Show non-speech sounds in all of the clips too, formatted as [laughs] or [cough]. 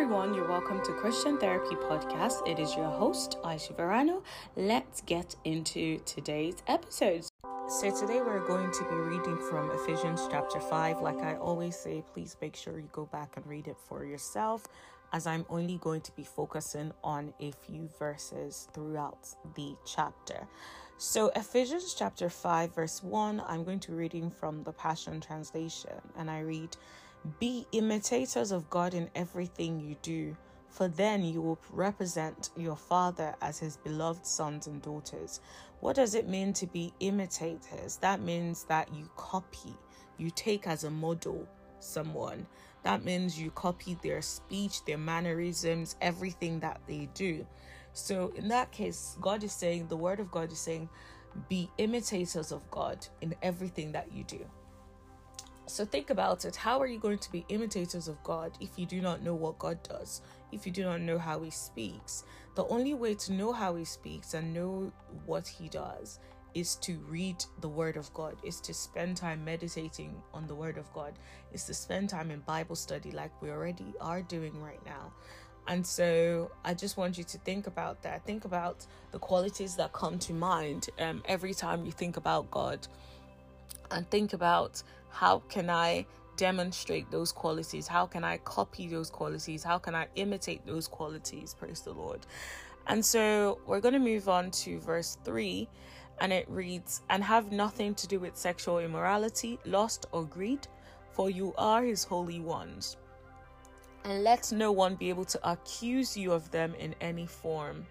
everyone, you're welcome to Christian Therapy Podcast. It is your host, Aisha Verano. Let's get into today's episode. So, today we're going to be reading from Ephesians chapter 5. Like I always say, please make sure you go back and read it for yourself, as I'm only going to be focusing on a few verses throughout the chapter. So, Ephesians chapter 5, verse 1, I'm going to be reading from the Passion Translation, and I read, Be imitators of God in everything you do, for then you will represent your Father as his beloved sons and daughters. What does it mean to be imitators? That means that you copy, you take as a model someone. That means you copy their speech, their mannerisms, everything that they do. So, in that case, God is saying, the word of God is saying, be imitators of God in everything that you do. So, think about it. How are you going to be imitators of God if you do not know what God does? If you do not know how He speaks? The only way to know how He speaks and know what He does is to read the Word of God, is to spend time meditating on the Word of God, is to spend time in Bible study like we already are doing right now. And so I just want you to think about that. Think about the qualities that come to mind um, every time you think about God. And think about how can I demonstrate those qualities? How can I copy those qualities? How can I imitate those qualities? Praise the Lord. And so we're going to move on to verse 3, and it reads, And have nothing to do with sexual immorality, lust, or greed, for you are his holy ones and let no one be able to accuse you of them in any form.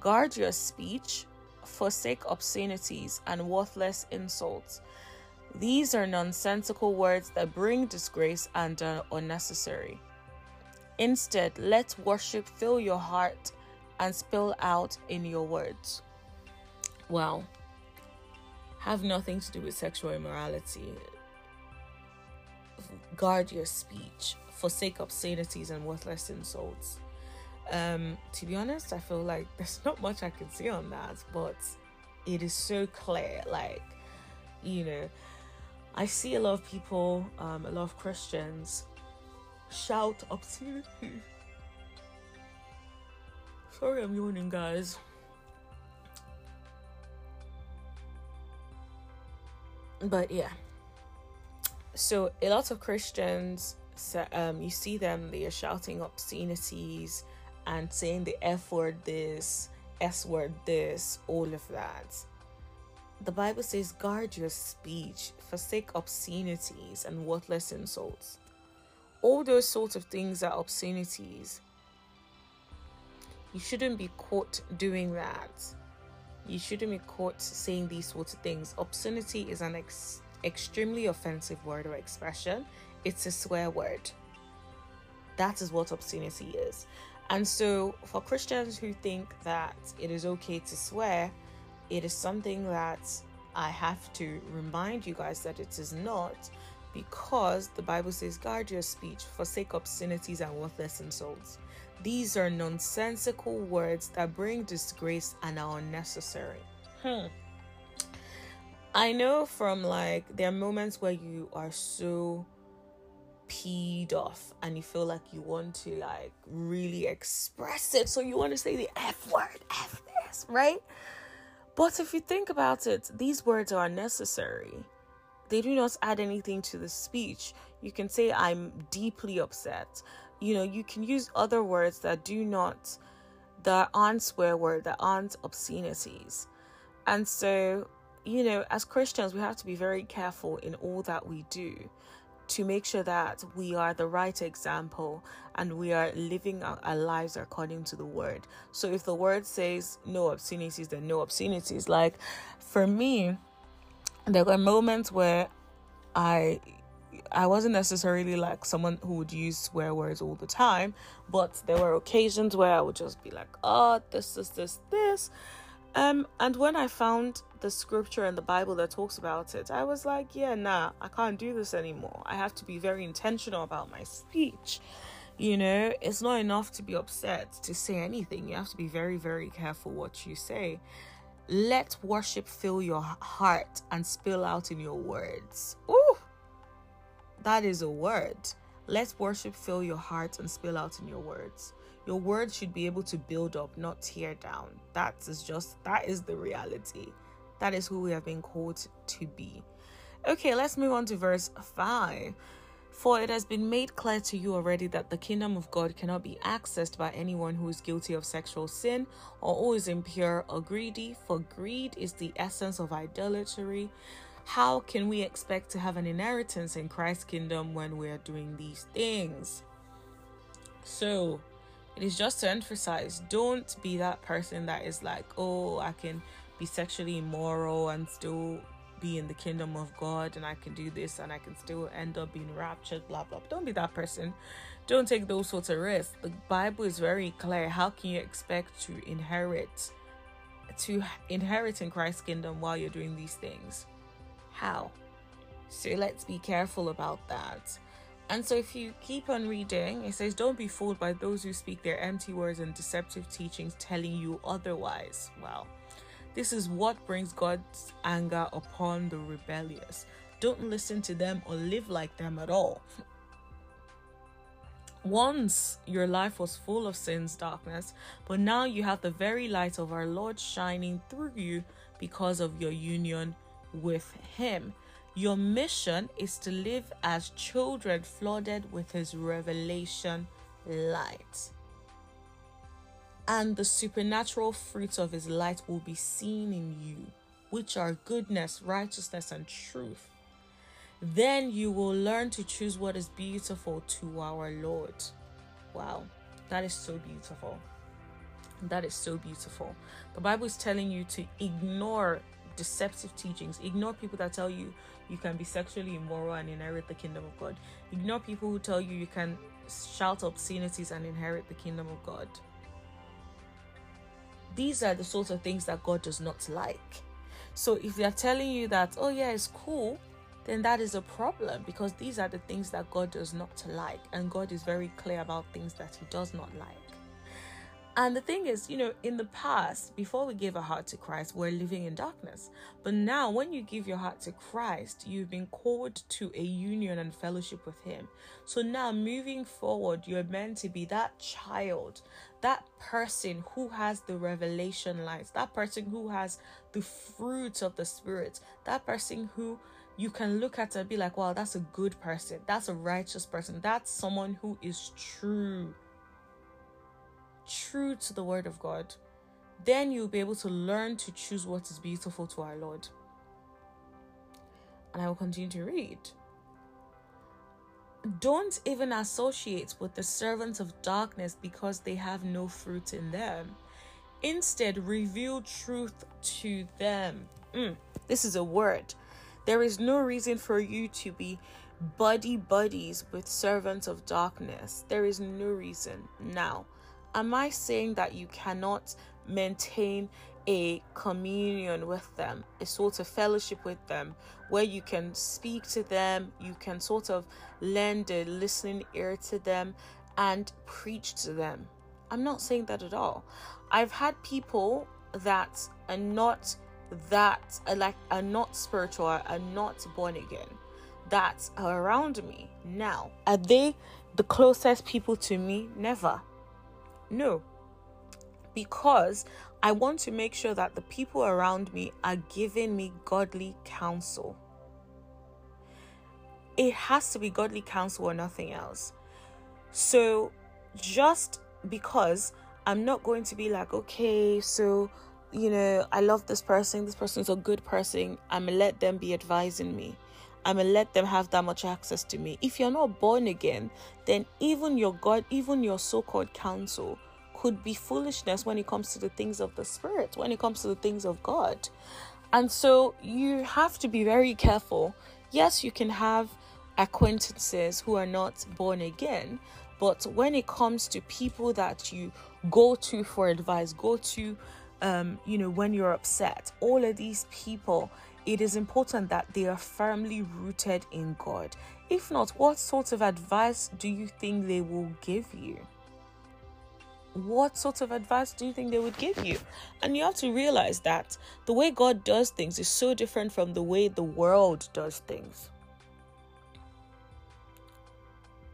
Guard your speech, forsake obscenities and worthless insults. These are nonsensical words that bring disgrace and are unnecessary. Instead, let worship fill your heart and spill out in your words. Well, have nothing to do with sexual immorality. Guard your speech forsake obscenities and worthless insults. Um, to be honest, I feel like there's [laughs] not much I can say on that, but it is so clear. Like, you know, I see a lot of people, um, a lot of Christians shout obscenities. [laughs] Sorry, I'm yawning, guys. But yeah, so a lot of Christians um, you see them, they are shouting obscenities and saying the F word this, S word this, all of that. The Bible says, guard your speech, forsake obscenities and worthless insults. All those sorts of things are obscenities. You shouldn't be caught doing that. You shouldn't be caught saying these sorts of things. Obscenity is an ex- extremely offensive word or expression it's a swear word. That is what obscenity is. And so, for Christians who think that it is okay to swear, it is something that I have to remind you guys that it is not because the Bible says, guard your speech, forsake obscenities and worthless insults. These are nonsensical words that bring disgrace and are unnecessary. Hmm. I know from like, there are moments where you are so peed off and you feel like you want to like really express it so you want to say the f word f this right but if you think about it these words are unnecessary they do not add anything to the speech. You can say i'm deeply upset. You know you can use other words that do not that aren't swear word that aren't obscenities. And so you know as christians we have to be very careful in all that we do to make sure that we are the right example and we are living our, lives according to the word. So if the word says no obscenities, then no obscenities. Like for me, there were moments where I I wasn't necessarily like someone who would use swear words all the time, but there were occasions where I would just be like, oh, this, this, this, this. Um, and when I found the scripture and the Bible that talks about it, I was like, yeah, nah, I can't do this anymore. I have to be very intentional about my speech. You know, it's not enough to be upset to say anything. You have to be very, very careful what you say. Let worship fill your heart and spill out in your words. Ooh, that is a word. Let worship fill your heart and spill out in your words. Your words should be able to build up, not tear down. That is just, that is the reality. That is who we have been called to be. Okay, let's move on to verse 5. For it has been made clear to you already that the kingdom of God cannot be accessed by anyone who is guilty of sexual sin or who is impure or greedy, for greed is the essence of idolatry. How can we expect to have an inheritance in Christ's kingdom when we are doing these things? So, it is just to emphasize don't be that person that is like, oh, I can be sexually immoral and still be in the kingdom of God and I can do this and I can still end up being raptured, blah blah. Don't be that person. Don't take those sorts of risks. The Bible is very clear. How can you expect to inherit to inherit in Christ's kingdom while you're doing these things? How? So let's be careful about that. And so if you keep on reading, it says, Don't be fooled by those who speak their empty words and deceptive teachings telling you otherwise. Wow. This is what brings God's anger upon the rebellious. Don't listen to them or live like them at all. Once your life was full of sin's darkness, but now you have the very light of our Lord shining through you because of your union with Him. Your mission is to live as children flooded with His revelation light and the supernatural fruits of his light will be seen in you, which are goodness, righteousness, and truth. Then you will learn to choose what is beautiful to our Lord. Wow, that is so beautiful. That is so beautiful. The Bible is telling you to ignore deceptive teachings, ignore people that tell you you can be sexually immoral and inherit the kingdom of God, ignore people who tell you you can shout obscenities and inherit the kingdom of God these are the sorts of things that God does not like. So if they're telling you that, oh yeah, it's cool, then that is a problem because these are the things that God does not like. And God is very clear about things that He does not like. And the thing is, you know, in the past, before we gave our heart to Christ, we're living in darkness. But now, when you give your heart to Christ, you've been called to a union and fellowship with Him. So now, moving forward, you're meant to be that child, that person who has the revelation lights, that person who has the fruits of the Spirit, that person who you can look at and be like, wow, that's a good person, that's a righteous person, that's someone who is true true to the word of God, then you'll be able to learn to choose what is beautiful to our Lord. And I will continue to read. Don't even associate with the servants of darkness because they have no fruit in them. Instead, reveal truth to them. Mm, this is a word. There is no reason for you to be buddy buddies with servants of darkness. There is no reason. Now, am I saying that you cannot maintain a communion with them, a sort of fellowship with them, where you can speak to them, you can sort of lend a listening ear to them and preach to them? I'm not saying that at all. I've had people that are not that are like are not spiritual, are not born again, that are around me now. Are they the closest people to me? Never. No. Because I want to make sure that the people around me are giving me godly counsel. It has to be godly counsel or nothing else. So, just because I'm not going to be like, okay, so, you know, I love this person, this person is a good person, I'm gonna let them be advising me. I'm gonna let them have that much access to me. If you're not born again, then even your God, even your so called counsel, could be foolishness when it comes to the things of the Spirit, when it comes to the things of God. And so you have to be very careful. Yes, you can have acquaintances who are not born again, but when it comes to people that you go to for advice, go to, um, you know, when you're upset, all of these people it is important that they are firmly rooted in God. If not, what sort of advice do you think they will give you? What sort of advice do you think they would give you? And you have to realize that the way God does things is so different from the way the world does things.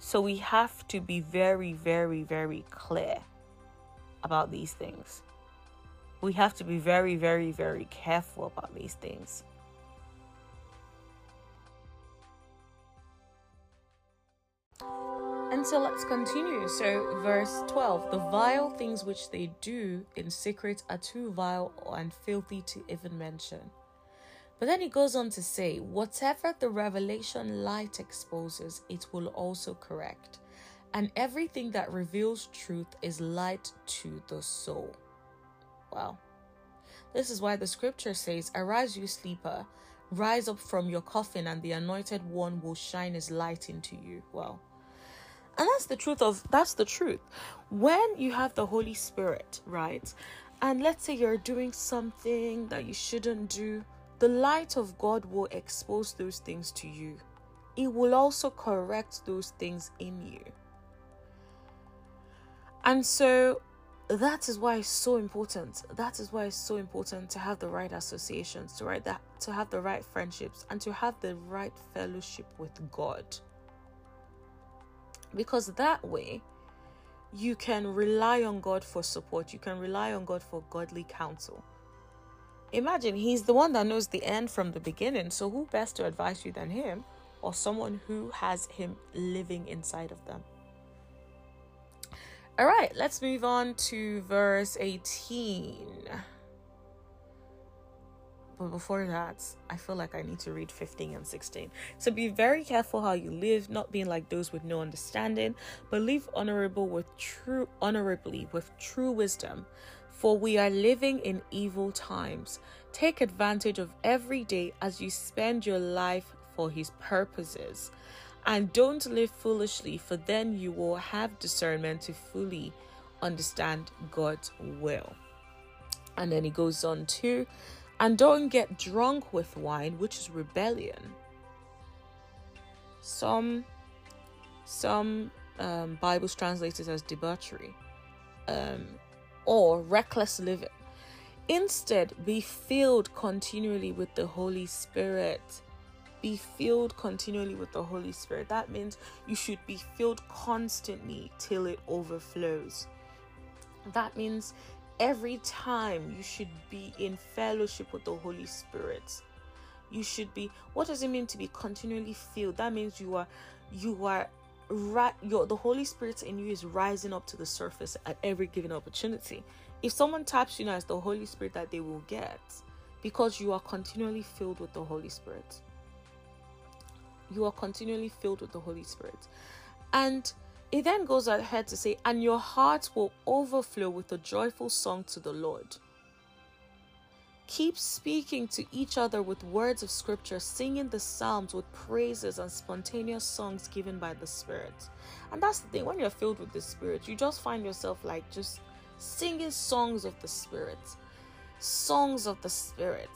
So we have to be very, very, very clear about these things. We have to be very, very, very careful about these things. And so let's continue. So, verse 12 the vile things which they do in secret are too vile and filthy to even mention. But then he goes on to say, whatever the revelation light exposes, it will also correct. And everything that reveals truth is light to the soul. Wow. This is why the scripture says, Arise, you sleeper, rise up from your coffin, and the anointed one will shine his light into you. Wow. And that's the truth of that's the truth. When you have the Holy Spirit, right? And let's say you're doing something that you shouldn't do, the light of God will expose those things to you. It will also correct those things in you. And so that is why it's so important. That is why it's so important to have the right associations, to right that to have the right friendships, and to have the right fellowship with God because that way you can rely on God for support, you can rely on God for godly counsel. Imagine He's the one that knows the end from the beginning, so who best to advise you than Him or someone who has Him living inside of them? All right, let's move on to verse 18. But before that, I feel like I need to read 15 and 16. So be very careful how you live, not being like those with no understanding, but live honorable with true honorably with true wisdom. For we are living in evil times. Take advantage of every day as you spend your life for his purposes. And don't live foolishly, for then you will have discernment to fully understand God's will. And then he goes on to and don't get drunk with wine, which is rebellion. Some some um, Bibles translated as debauchery um, or reckless living. Instead, be filled continually with the Holy Spirit. Be filled continually with the Holy Spirit. That means you should be filled constantly till it overflows. That means every time you should be in fellowship with the Holy Spirit. You should be what does it mean to be continually filled? That means you are you are right your the Holy Spirit in you is rising up to the surface at every given opportunity. If someone taps you now, it's the Holy Spirit that they will get because you are continually filled with the Holy Spirit. You are continually filled with the Holy Spirit. And it then goes ahead to say, and your heart will overflow with a joyful song to the Lord. Keep speaking to each other with words of scripture, singing the psalms with praises and spontaneous songs given by the Spirit. And that's the thing, when you're filled with the Spirit, you just find yourself like just singing songs of the Spirit. Songs of the Spirit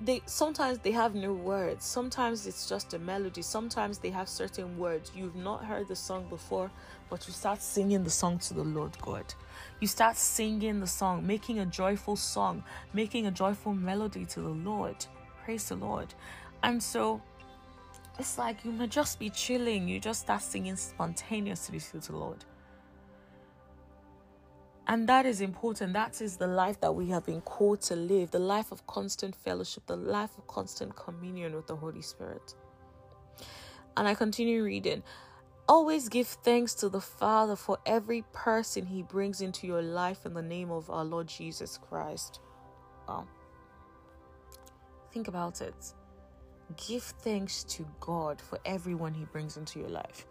they sometimes they have no words sometimes it's just a melody sometimes they have certain words you've not heard the song before but you start singing the song to the lord god you start singing the song making a joyful song making a joyful melody to the lord praise the lord and so it's like you may just be chilling you just start singing spontaneously to the lord and that is important. That is the life that we have been called to live the life of constant fellowship, the life of constant communion with the Holy Spirit. And I continue reading. Always give thanks to the Father for every person He brings into your life in the name of our Lord Jesus Christ. Wow. Think about it. Give thanks to God for everyone He brings into your life.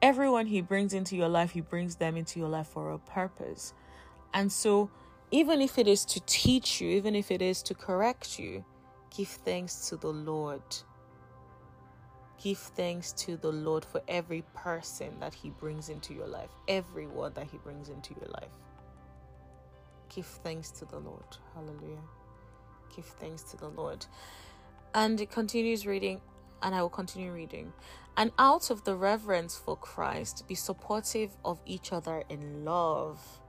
Everyone He brings into your life, He brings them into your life for a purpose. And so, even if it is to teach you, even if it is to correct you, give thanks to the Lord. Give thanks to the Lord for every person that He brings into your life, every word that He brings into your life. Give thanks to the Lord. Hallelujah. Give thanks to the Lord. And it continues reading, and I will continue reading. And out of the reverence for Christ, be supportive of each other in love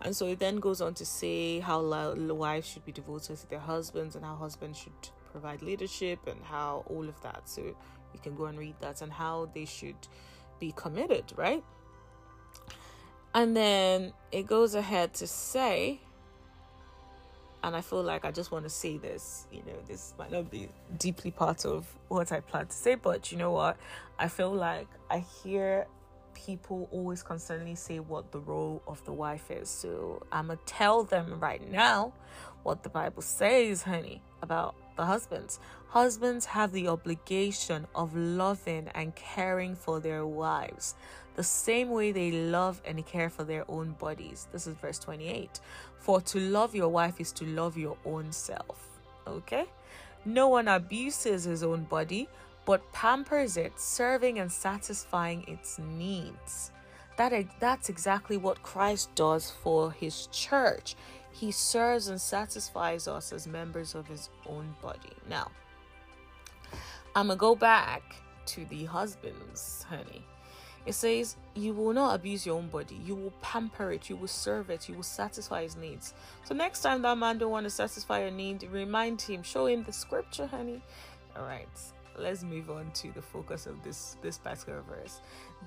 and so it then goes on to say how wives should be devoted to their husbands and how husbands should provide leadership and how all of that. So you can go and read that and how they should be committed, right? And then it goes ahead to say, and I feel like I just want to say this, you know, this might not be deeply part of what I plan to say, but you know what? I feel like I hear people always constantly say what the role of the wife is. So I'm going to tell them right now what the Bible says, honey, about the husbands. Husbands have the obligation of loving and caring for their wives the same way they love and care for their own bodies. This is verse 28. For to love your wife is to love your own self. Okay? No one abuses his own body, but pampers it, serving and satisfying its needs. That, that's exactly what Christ does for his church. He serves and satisfies us as members of his own body. Now, I'm going to go back to the husbands, honey. It says, You will not abuse your own body. You will pamper it. You will serve it. You will satisfy his needs. So next time that man don't want to satisfy your need, remind him. Show him the scripture, honey. All right. Let's move on to the focus of this this particular verse.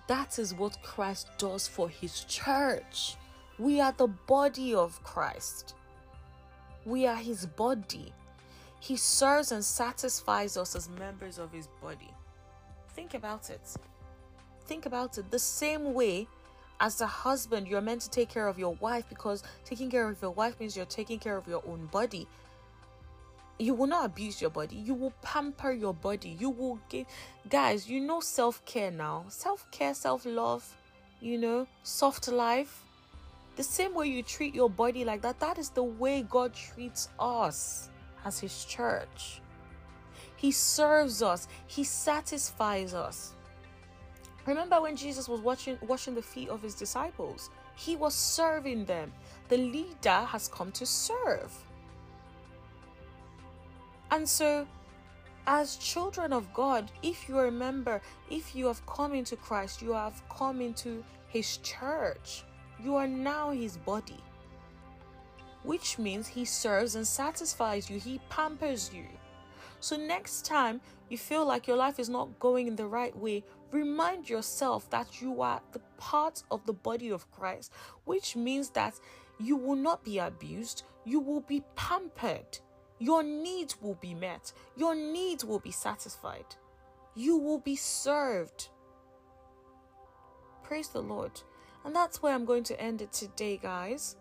That is what Christ does for his church. We are the body of Christ. We are his body. He serves and satisfies us as members of his body. Think about it. Think about it. The same way as a husband you're meant to take care of your wife because taking care of your wife means you're taking care of your own body. You will not abuse your body. You will pamper your body. You will give guys you know self-care now. Self-care self-love you know soft life the same way you treat your body like that that is the way god treats us as his church he serves us he satisfies us Remember when Jesus was watching, washing the feet of his disciples? He was serving them. The leader has come to serve. And so, as children of God, if you remember, if you have come into Christ, you have come into his church, you are now his body. Which means he serves and satisfies you, he pampers you. So, next time you feel like your life is not going in the right way, remind yourself that you are the part of the body of Christ, which means that you will not be abused, you will be pampered, your needs will be met, your needs will be satisfied, you will be served. Praise the Lord. And that's where I'm going to end it today, guys.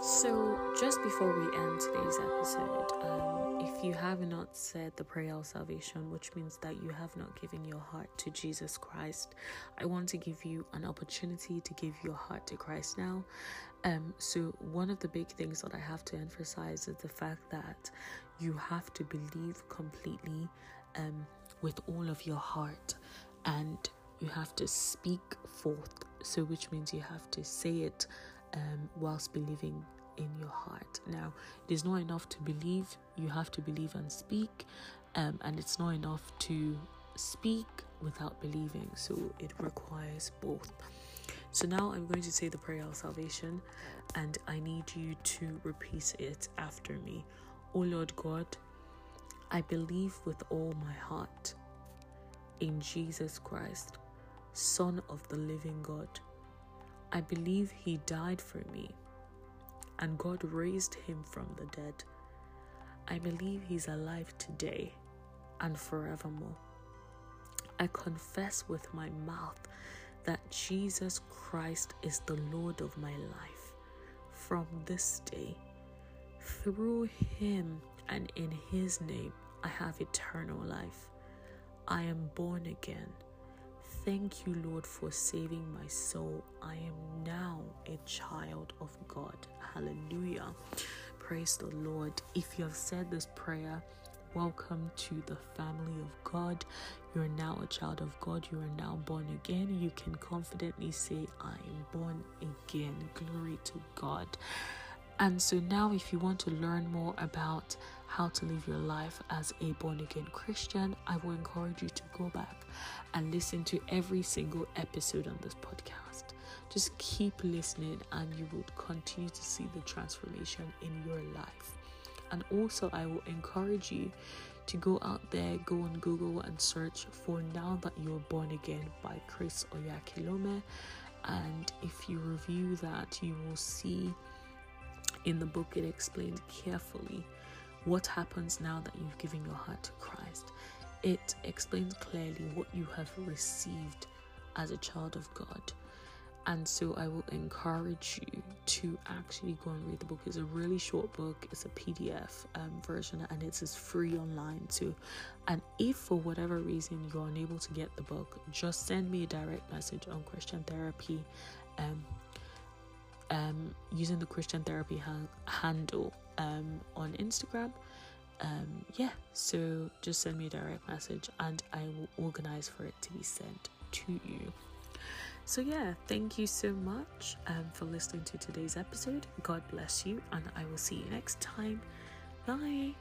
So, just before we end today's episode, um, if you have not said the prayer of salvation, which means that you have not given your heart to Jesus Christ, I want to give you an opportunity to give your heart to Christ now. Um, so, one of the big things that I have to emphasize is the fact that you have to believe completely um, with all of your heart and you have to speak forth. So, which means you have to say it um, whilst believing in your heart. Now, it is not enough to believe, you have to believe and speak, um, and it's not enough to speak without believing, so it requires both. So now I'm going to say the prayer of salvation, and I need you to repeat it after me. O Lord God, I believe with all my heart in Jesus Christ, Son of the living God. I believe he died for me and God raised him from the dead. I believe he's alive today and forevermore. I confess with my mouth that Jesus Christ is the Lord of my life. From this day, through him and in his name, I have eternal life. I am born again. Thank you, Lord, for saving my soul. I am now a child of God. Hallelujah. Praise the Lord. If you have said this prayer, welcome to the family of God. You're now a child of God. You are now born again. You can confidently say, I am born again. Glory to God. And so now, if you want to learn more about how to live your life as a born again Christian, I will encourage you to go back and listen to every single episode on this podcast. Just keep listening, and you will continue to see the transformation in your life. And also, I will encourage you to go out there, go on Google and search for Now That You're Born Again by Chris Oyakhilome. And if you review that, you will see in the book it explained carefully what happens now that you've given your heart to Christ. It explains clearly what you have received as a child of God and so I will encourage you to actually go and read the book. It's a really short book, it's a PDF um, version, and it is free online too. And if for whatever reason you're unable to get the book, just send me a direct message on Christian Therapy. Um, um, using the Christian Therapy ha- handle um, on Instagram. Um, yeah, so just send me a direct message and I will organize for it to be sent to you. So, yeah, thank you so much um, for listening to today's episode. God bless you, and I will see you next time. Bye.